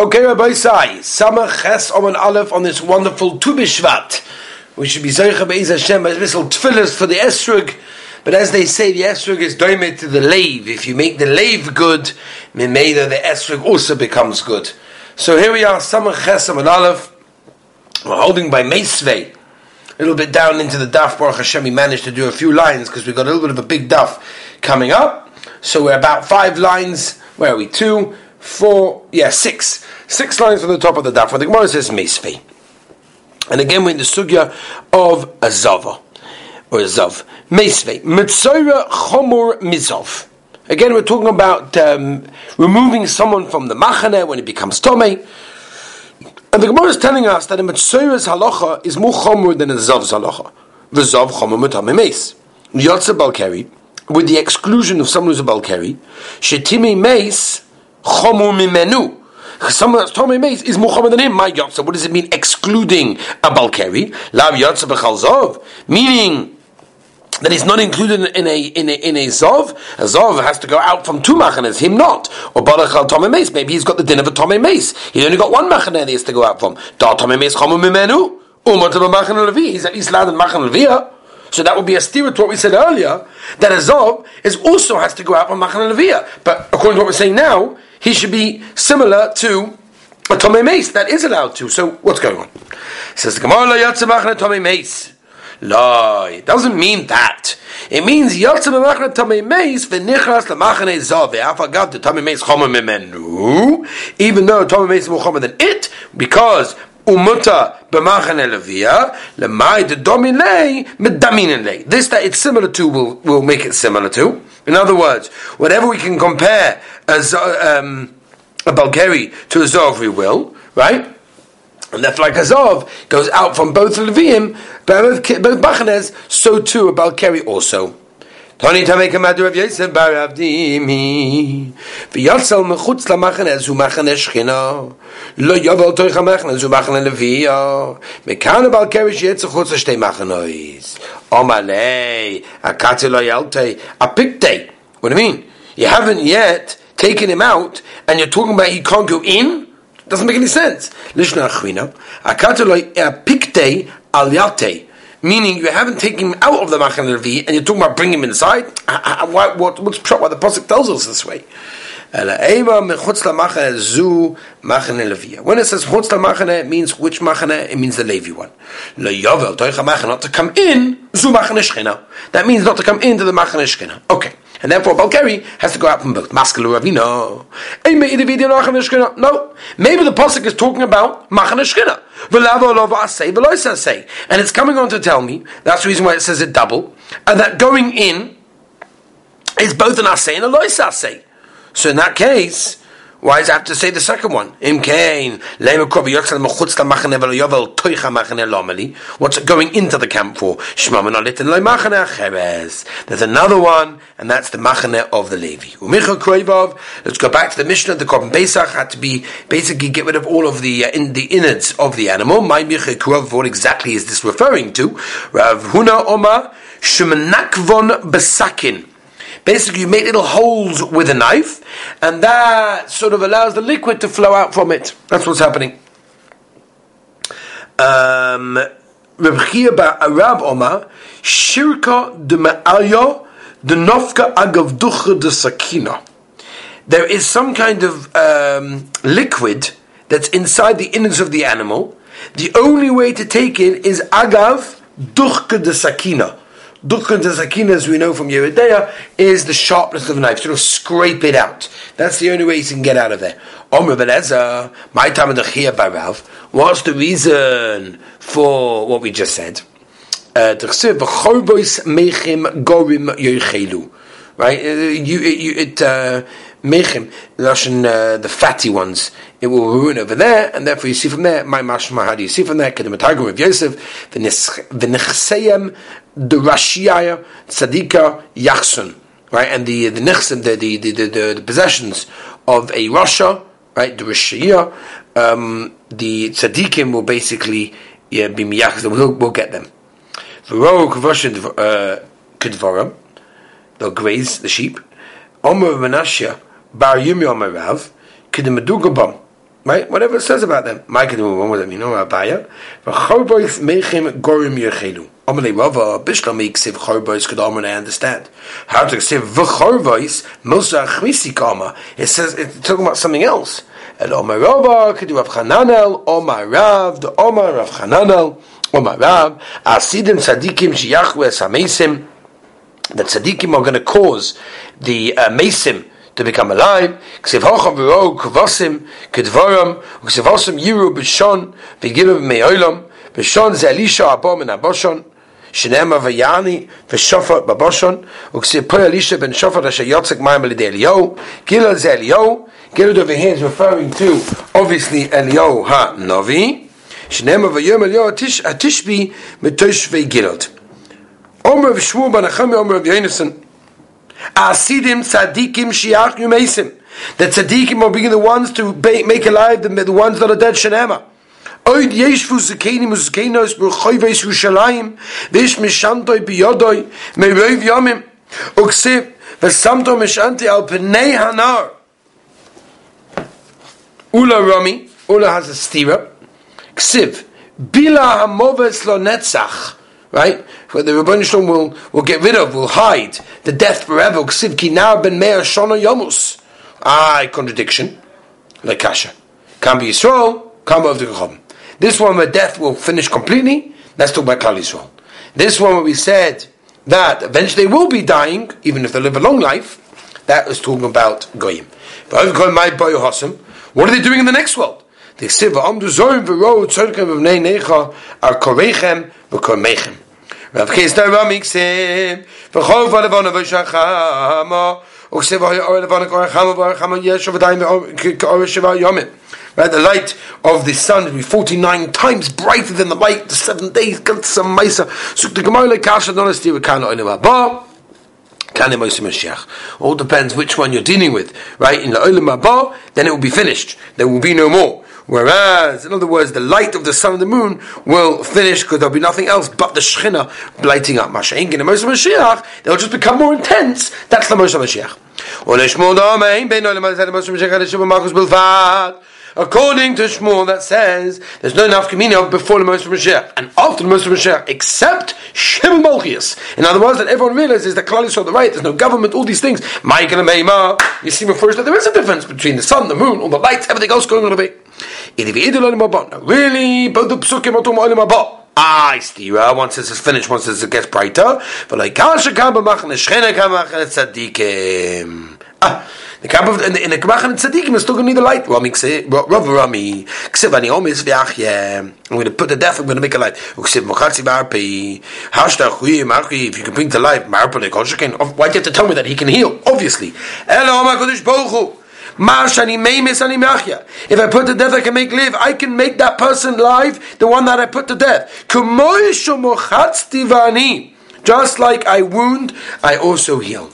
Okay, Rabbi Sai, Samach Ches Omen Aleph on this wonderful Tu B'Shvat. We should be Zeicha Be'ez Hashem as missile tefillahs for the Esrog. But as they say, the Esrog is doimed to the lave. If you make the lave good, Mimeda, the Esrog also becomes good. So here we are, Samach Ches Omen Aleph. We're holding by Meisvei. A little bit down into the daf, Baruch Hashem, we managed to do a few lines because we've got a little bit of a big daf coming up. So we're about five lines. Where are we? Two, four, yeah, six. Six lines from the top of the daf, where the Gemara says Mesfi. And again, we're in the sugya of Azava, or Azav. Mesve. Mitzora Chomor Mizov. Again, we're talking about um, removing someone from the machane when it becomes Tomei. And the Gemara is telling us that a Mitzora's halacha is more chomor than a Zav's halacha. The Zav chomor mutamei meis. Yotze Balkari, with the exclusion of someone who's a Balkari, Shetime meis chomor mimenu. Someone that's Tomei Meis is Muhammad than him. My Yotza. What does it mean excluding a Balkari? Lav Yotza B'chal Meaning that he's not included in a in a in a zov. A zov has to go out from two machanes, him not. Or barachal tomei meis. Maybe he's got the din of a tomei meis. He's only got one machane that he has to go out from. Da tomei meis chomu mimenu. Umar to machane levi. He's at least allowed in machane levia. So that would be a steer to what we said earlier, that a Zov is also has to go out from Machan Levia. But according to what we're saying now, he should be similar to a Tomei Mace that is allowed to. So what's going on? Says the Gemara Yatzamachna Tomei Mace. No, it doesn't mean that. It means Yatzam Machna Tomei Mace v'nichras lemachane zav ve'afagav the Tomei Mace chomer mimenu. Even though Tomei Mace is more chomer than it, because umuta b'machane levia lemai the domine medaminele. This that it's similar to will will make it similar to. In other words, whatever we can compare as um, a Balkari to a Zov, we will, right? And that's like Azov goes out from both Levim, both, Bachanes, so too a Balkari also. Tony Tamek Amadu Rav Yosef Bar Avdimi V'yatzal mechutz lamachane zu machane shchina Lo yovel toich hamachane zu machane leviya Mekan a Balkari shiyetz chutz a shtei machanois Omalei Akati lo yalte A What do you mean? You haven't yet taken him out and you're talking about he can't go in? Doesn't make any sense. Lishna achvina. Akati lo pikte al yate meaning you haven't taken him out of the Machan Levi and you're talking about bringing him inside. Ah, ah, ah, why, what, what's why the pasuk tells us this way? When it says chutz machane, it means which machane? It means the Levi one. Not to come in, zu That means not to come into the machane shchina. Okay. And therefore, Balkari has to go out from both. Maskalu Ravino. No. Maybe the Pasuk is talking about Machane Shchina. And it's coming on to tell me, that's the reason why it says it double, and that going in is both an Asay and a Lois Asay. So in that case, why does it have to say the second one? What's it going into the camp for? There's another one, and that's the machane of the Levi. Let's go back to the Mishnah. The Korban Pesach had to be basically get rid of all of the uh, in, the innards of the animal. My What exactly is this referring to? Rav Huna Omar Shemanakvon Besakin. Basically, you make little holes with a knife, and that sort of allows the liquid to flow out from it. That's what's happening. Um, Shirka de de Nofka Agav de Sakina. There is some kind of um, liquid that's inside the innards of the animal. The only way to take it is Agav Ducha de Sakina Dukkan to as we know from Yeridea, is the sharpness of a knife, sort of scrape it out. That's the only way you can get out of there. Omer Beleza, my time the Chia Barav, what's the reason for what we just said? Uh, right? Uh, you, you, it, uh, mechim, uh, the fatty ones, it will ruin over there, and therefore you see from there, my mashma, how do you see from there? Kedem Targum of Yosef, the nechseyem, the rashiyah, tzadika, yachsun, right? And the the nechsim, the the, the, the, the possessions of a rasha, right? The rashiyah, um, the tzadikim will basically yeah, be miyachs, we'll, we'll get them. V'ro kavoshin uh, kedvarim, they'll graze the sheep. Omer Menashe, Bar Yumi Omer Rav, Kedem Medugabam, Right? Whatever it says about them. My do one with them, you know, Abaya. V'chorbois mechim gorim yerchelu. Amalei Rava, Bishlami ksiv chorbois could I understand. How to ksiv v'chorbois mosa achmisi kama. It says, it's talking about something else. El Omar Rava, do Rav Chananel, Omar Rav, the Omar Rav Chananel, Omar Rav, Asidim tzadikim shiyachu es ha-mesim, the tzadikim are going to cause the uh, mesim, to become alive. Ksiv hocham v'ro kvasim kedvaram ksiv hocham yiru b'shon v'gilu me'olam b'shon ze Elisha abo min aboshon שנאמר ויעני ושופר בבושון וכסיב פה אלישע בן שופר אשר יוצק מים על ידי אליהו גיל זה אליהו גיל over here is referring to obviously אליהו הנובי שנאמר ויום אליהו התשבי מתושבי גילוד עומר ושמור בנחמי עומר ויונסון Asidim tzadikim shiach yumesim. The tzadikim are being the ones to make alive the, the ones that are dead shenema. Oid yeshvu zekenim uzekenos b'choyves Yerushalayim v'ish mishantoi biyodoi me'roiv yomim uksiv v'samto mishanti al pnei hanar Ula Rami, Ula has a stira. Ksiv, Bila hamoves lo netzach right? Where the Rabban Shalom will, will get rid of, will hide the death forever. Ksiv kinar ben meir shona yomus. Ah, Aye, contradiction. Like Kasha. Be Yisrael, be of the Chacham. This one where death will finish completely, that's talking about Klal Yisrael. This one where we said that eventually they will be dying, even if they live a long life, that was talking about Goyim. But my boy what are they doing in the next world? They say, "V'amdu zorim v'ro tzorkem v'nei necha ar korechem v'kormechem." Rav. Right, the light of the sun will be 49 times brighter than the light of the seven days. The Gemara Kasha. All depends which one you're dealing with, right? In the Olam Haba, then it will be finished. There will be no more. Whereas, in other words, the light of the sun and the moon will finish because there'll be nothing else but the Shechina lighting up. Mashiach in the Moshe Mashiach, they'll just become more intense. That's the Moshe Mashiach. According to Shmuel, that says there's no communion before the Moshe Mashiach and after the Moshe Mashiach, except Malchias. In other words, that everyone realizes that Klal Yisrael the right, there's no government, all these things. You see first that there is a difference between the sun, the moon, all the lights, everything else going on a bit. Really, both the psukim are talking about Ah, stira. Once this is finished, once this gets brighter. But like kasha kamba kamba tzadikim. Ah. The in the, in the and Tzadikim is still going to need the light. Rami Rav Rami Omis V'Achye. I'm going to put the death. I'm going to make a light. If you can bring to life Marpi Nekoshakin. Why do you have to tell me that he can heal? Obviously. Bochu. If I put to death, I can make live. I can make that person live, the one that I put to death. Just like I wound, I also heal.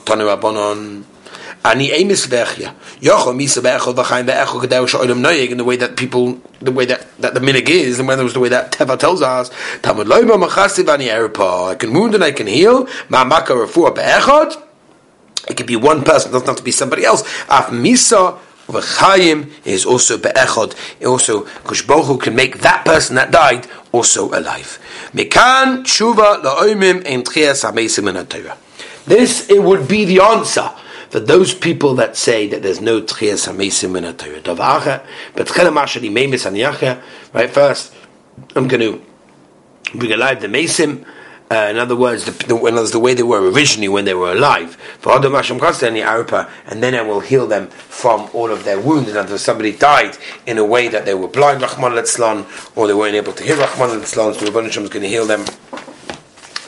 In the way that people, the way that, that the minig is, and when it was the way that Teva tells us. I can wound and I can heal. It could be one person, it doesn't have to be somebody else. Af misa v'chayim is also be'echod. Also, Kushbohu can make that person that died also alive. Mekan tshuva la'oimim ein tchias ha'meisim in This, it would be the answer for those people that say that there's no tchias ha'meisim in Torah. Davacha, but tchelam ashadi meimis aniyacha. Right, first, I'm going to bring alive the meisim, uh, in other words, the, the, in other words, the way they were originally when they were alive. For Adam Hashem Arpa, and then I will heal them from all of their wounds. And if somebody died in a way that they were blind, Rahman or they weren't able to hear Rahman al so Rabban is going to heal them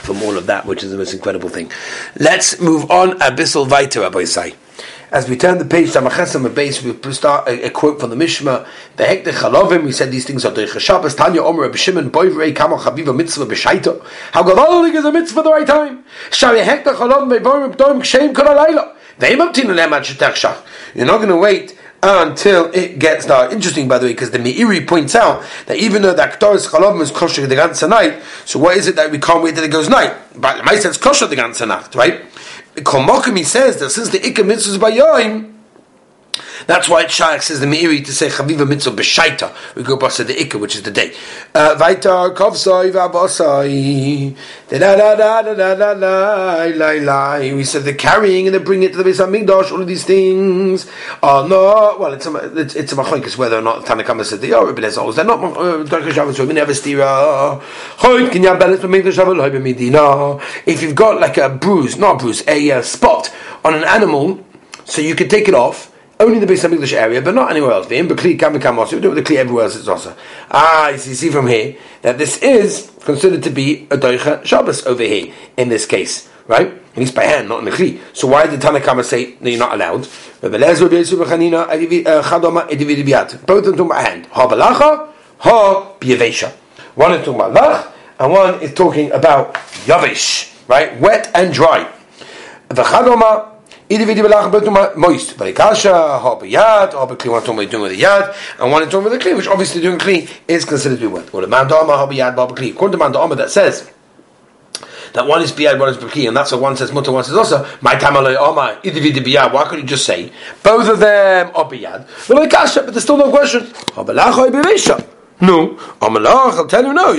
from all of that, which is the most incredible thing. Let's move on. Abyssal Vaiter, Rabbi. As we turn the page to Machesim base, we start a, a, quote from the Mishnah. The Hekte Chalovim, we said these things are Derech Shabbos, Tanya Omer, Rabbi Shimon, Boivrei, Kamal Chaviva, Mitzvah, B'Shaita. How Gavalig is a mitzvah the right time. Shari Hekte Chalovim, Bevorim, Ptorim, Kshem, Shetech Shach. You're not going to wait until it gets dark. Interesting, by the way, because the Meiri points out that even though the Aktoris Chalovim is kosher the ganze night, so what is it that we can't wait till it goes night? But the says kosher the ganze night, right? Kolmokim, he says that since the Ikka mitzvah is by Yoim, That's why shaykh says the Meiri to say Chaviva Mitzvah B'Shaita. We go Basa the Ikka, which is the day. Uh, Vaita Kovsoi Vabosoi. Da da da da da da da la la We said the carrying and the bringing it to the Beis Hamikdash. All of these things are not. Well, it's a it's, it's a machlokes whether or not Tanakama said they are Rebbe Lezer. They're not Darkei Shabbos. We never Medina. If you've got like a bruise, not a bruise, a uh, spot on an animal, so you can take it off only the Beis Hamikdash area, but not anywhere else. The Kli kam kam also. We do it with the Kli everywhere else. It's also ah. You see from here that this is considered to be a doicha Shabbos over here in this case, right? At least by hand, not in the Kli. So why did Tanakama say that you're not allowed? Uh, Both of them talking about hand. Ha balacha, ha biyavesha. One is talking about lach, and one is talking about yavish, right? Wet and dry. The chadoma Individu belach betum moist. Barikasha, ha b'yad, ha b'kli, one talking doing with the yad, and one doing with the kli, which obviously doing kli is considered to be wet. Or the man dama, ha b'yad, ba b'kli. According to man dama that says, that one is biyad, one is b'kli, and that's what one says mutter, one says also, my tamaloi oma, individu biyad, why could you just say, both of them are biyad? But there's still no question. Ha b'lach, ha b'yad, no, Amalach, I'll tell you no,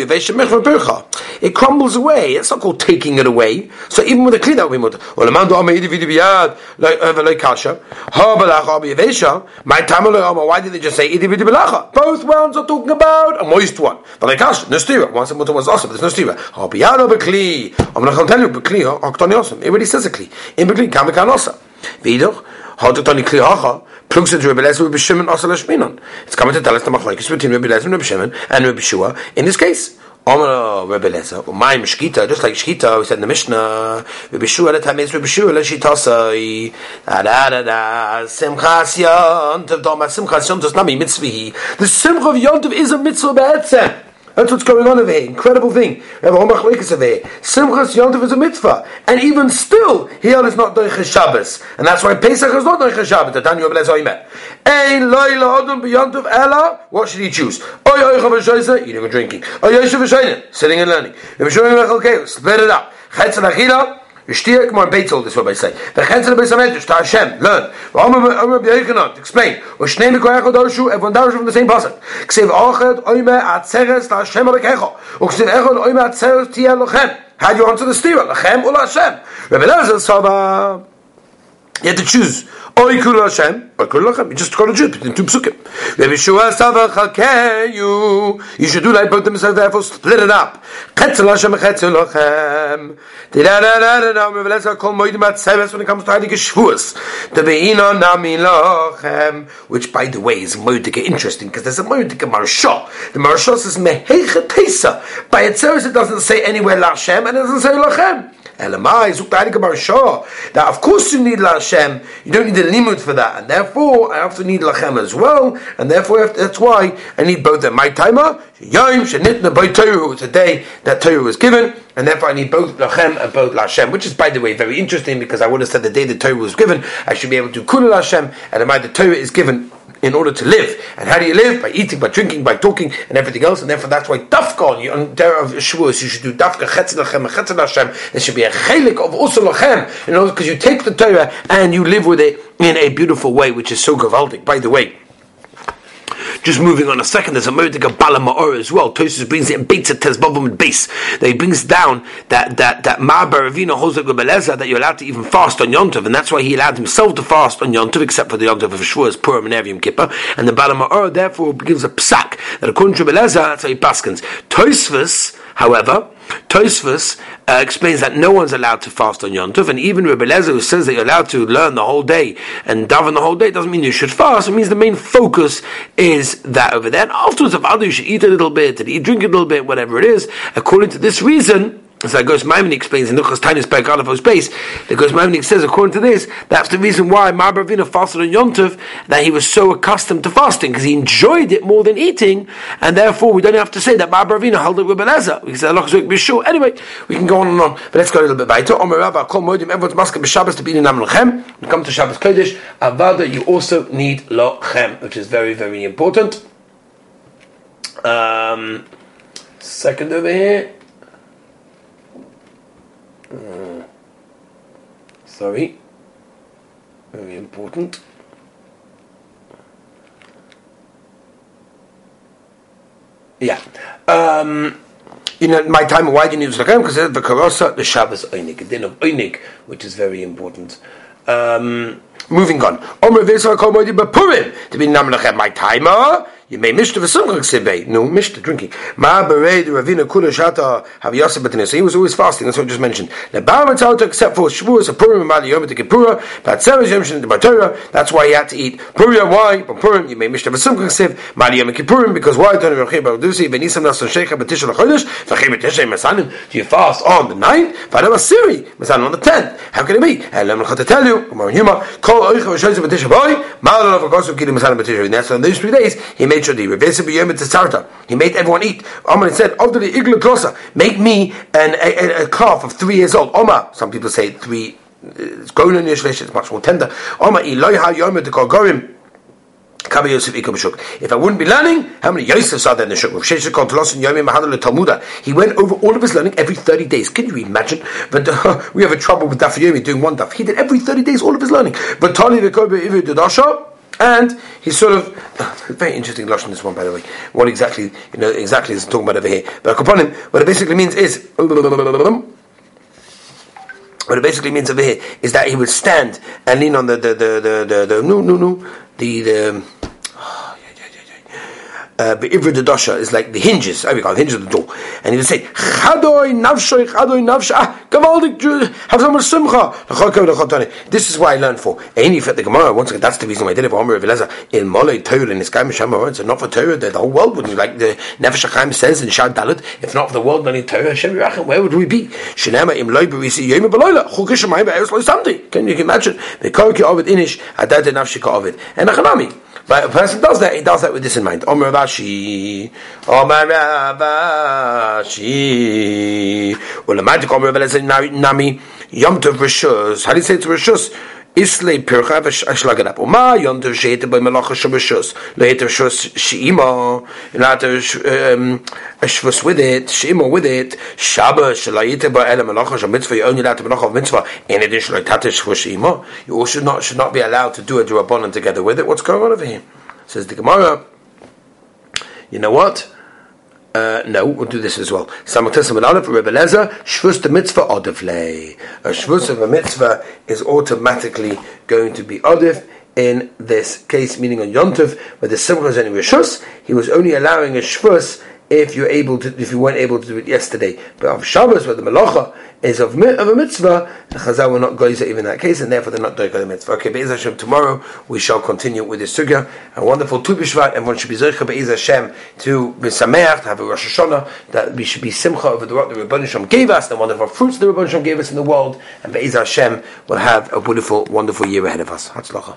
it crumbles away. It's not called taking it away. So even with a clean that we mut. Well, amando ama idi vidi biyad uh, like kasha. Ha balach. My tamalo uh, ama. Why did they just say idi vidi balacha? Both ones are talking about a moist one. But like kasha, no stira. Once mutter was awesome. There's no stira. Ha biyad over kli. Amalach, I'll tell you bekli. Ha oktani awesome. Everybody says a kli. In bekli kam bekanosa. Vidoch. Ha oktani kli hacha. Plunks into Rebbe Lezer, Rebbe Shimon, Asal Shminon. It's coming to tell us the machlokes between Rebbe Lezer and Rebbe Shimon and Rebbe Shua in this case. Omer Rebbe Lezer, my Shkita, just like Shkita, we said in the Mishnah, Rebbe Shua, the time is Rebbe Shua, le Shitasa, da da da da, Simchas Yontav, Doma Simchas Yontav, Nami Mitzvihi. The Simcha of Yontav is a mitzvah be'etzem. That's what's going on over here. Incredible thing. We have a Homach over here. Simchas Yontif is a mitzvah. And even still, here is not Doiches Shabbos. And that's why Pesach is not Doiches Shabbos. The Tanya Oblez Oime. Ein loy Odom b'yontif ela. What should he choose? Oy oy chav eating and drinking. Oy oy shav sitting and learning. If split it up. Chetz and Yishtir Kmar Beitel, this is what I say. The Chenzel Beis HaMedrash, to Hashem, learn. Omer B'Yechanon, explain. Ushnei Mikoyach Odorshu, everyone darshu from the same pasuk. Ksev Ochet Oime Atzeres Ta Hashem Alekecho. Uksev Echon Oime Atzeres Tia Lochem. How do you answer the stira? Lachem or Hashem? Rebbe Lezer Saba. You have to choose. Oy kul Hashem, or kul Lachem. You just got to choose between two psukim. Rebbe Shua Sava Chakeyu. You should do like both them, so therefore split it up. Chetzel Chetzel Lachem. When it comes to Heilige Ve'ina Nami Lachem, which by the way is Moedike interesting, because there's a Moedike Marsha. The Marsha says Mehecha Tesa. By itself it doesn't say anywhere Lachem, and it doesn't say Lachem. Elamai, Zuk That of course you need Lashem, you don't need the limud for that, and therefore I also need Lachem as well, and therefore that's why I need both them. My timer, Yom Shenitna by Torah, it's a day that Torah was given, and therefore I need both Lachem and both Lashem, which is by the way very interesting because I would have said the day the Torah was given, I should be able to Kul Lashem, and the Torah is given in order to live. And how do you live? By eating, by drinking, by talking, and everything else. And therefore, that's why dafka you on day of Shavuos, you should do dafka chetzel lachem chetzel Hashem. There should be a chelik of usul lachem, in order because you take the Torah and you live with it in a beautiful way, which is so gavaldic. By the way. Just moving on a second, there's a Bala Ma'or as well. Tosfos brings it in Beitza and base. That he brings down that that that Ma'bar Ravina holds that you're allowed to even fast on Yontov, and that's why he allowed himself to fast on Yontov, except for the Yontov of Shavuos, Purim, and Evium Kippur. And the Bala Ma'or therefore gives a psak that according to Beleza, that's how he paskins. Tosfos, however, Tosfos uh, explains that no one's allowed to fast on Yom Tov, and even Rebbe Lezer, who says that you're allowed to learn the whole day and daven the whole day, doesn't mean you should fast. It means the main focus is that over there. And afterwards, if other you should eat a little bit and eat, drink a little bit, whatever it is, according to this reason, as so Hagahos Maimonios explains in Nuchas Tainis Perk Aleph space, the Hagahos Maimonios says, according to this, that's the reason why Marbavina fasted on Yom Tov, that he was so accustomed to fasting, because he enjoyed it more than eating, and therefore we don't have to say that Marbavina held it with Beleza. We can say. Anyway, we can go on and on, but let's go a little bit weiter. Omer Rabba, Kol Moedim, everyone's masked b'Shabbos to be in Nam Lochem. When it to Shabbos Kodesh, Avada, you also need Lochem, which is very, very important. Um, second over here. Uh, sorry. Very important. Yeah. Um, in my time, why do you need to Because the Karosa, the Shabbos Oinik, the din of Oinik, which is very important. Um, moving on. Omer Vesar Komoidi Bepurim, to be Namlechem, my timer. You may mish the v'sumchak sibei. No, mish the drinking. Ma berei the ravina kula shata have yosef b'tenis. He was always fasting. That's what I just mentioned. The bar mitzvah except for shavuos, a purim, and mali yom Kippura, but seven yom shen the batera. That's why he had to eat purim. Why? But purim, you may mish the v'sumchak sib mali yom kippurim because why? Don't you barudusi v'nisam nasan sheikha b'tishal chodesh v'chem b'tishay masanim. Do you fast on the ninth? V'adam asiri masanim on the tenth. How can it be? Elam l'chat tell you. Gemara Yuma kol oicha v'shoyz b'tishay boy. Ma'al of gosu kidim masanim b'tishay. And that's on these three days he made He made everyone eat. Omar said, "Of the make me an, a, a, calf of three years old." Omar, some people say three. It's grown in Yishlesh, it's much more tender. Omar. If I wouldn't be learning, how many Yosefs are there in the Shuk? He went over all of his learning every 30 days. Can you imagine? But uh, we have a trouble with Daf Yomi doing one Daf. He did every 30 days all of his learning. But Tali and he's sort of very interesting lashon this one by the way. What exactly you know exactly is talking about over here? But upon him, what it basically means is what it basically means over here is that he would stand and lean on the the the the, the, no no no the the uh, Be'ivra the Dasha is like the hinges, I recall, the hinges of the door. And he would say, Chadoi nafshoy, Chadoi nafshoy, ah, Have some simcha. This is why I learned for. Any for the Gemara, once again, that's the reason why I did it for Omer of Elazar. In Molay Torah, in this guy Mishama, it's not for Torah, the, whole world wouldn't like the Nefesh HaChaim says in Shad Dalit, if not for the world, only Torah, Hashem Yerachim, where would we be? Shinema im loy berisi yom beloyla, chukish shemayim be'eres loy samdi. Can you imagine? The Korki Ovid Inish, Adad Nafshika Ovid. And Achanami. But a person does that, he does that with this in mind. Omer Rashi, Omer Rashi, Ulamadik Omer Nami, Yom Tov Rishus. How do you say it to Rishus? Isle pircha v'shlagad Uma yonter sheite by melacha shabashus. Later shus sheima. Later um, shvus with it. Sheima with it. Shabbat shalayite by ele melacha shamitzvah. You only allowed to melacha of mitzvah. In addition, like tatish for sheima. You also should not should not be allowed to do a drabanan together with it. What's going on over here? Says the Gemara. You know what? Uh, no, we'll do this as well. Samatis with Aleph, Shvus the mitzvah odivle. A Shvus of a mitzvah is automatically going to be odif in this case, meaning on Yontif, where the Simcha is only Rishus, he was only allowing a Shvus if you're able to, if you weren't able to do it yesterday. But of Shabbos, where the Malacha is of, of a mitzvah, the Chazal will not go even in that case, and therefore they're not doing the mitzvah. Okay, Be'ez Hashem, tomorrow we shall continue with this sugya. A wonderful Tu B'Shvat, everyone should be Zercha Be'ez Hashem to be Sameach, to have a Rosh Hashanah, that we should be Simcha over the what the Rebbeinu Shem gave us, the wonderful fruits the Rebbeinu Shem gave us in the world, and Be'ez Hashem will have a wonderful, wonderful year ahead of us. Hatzlacha.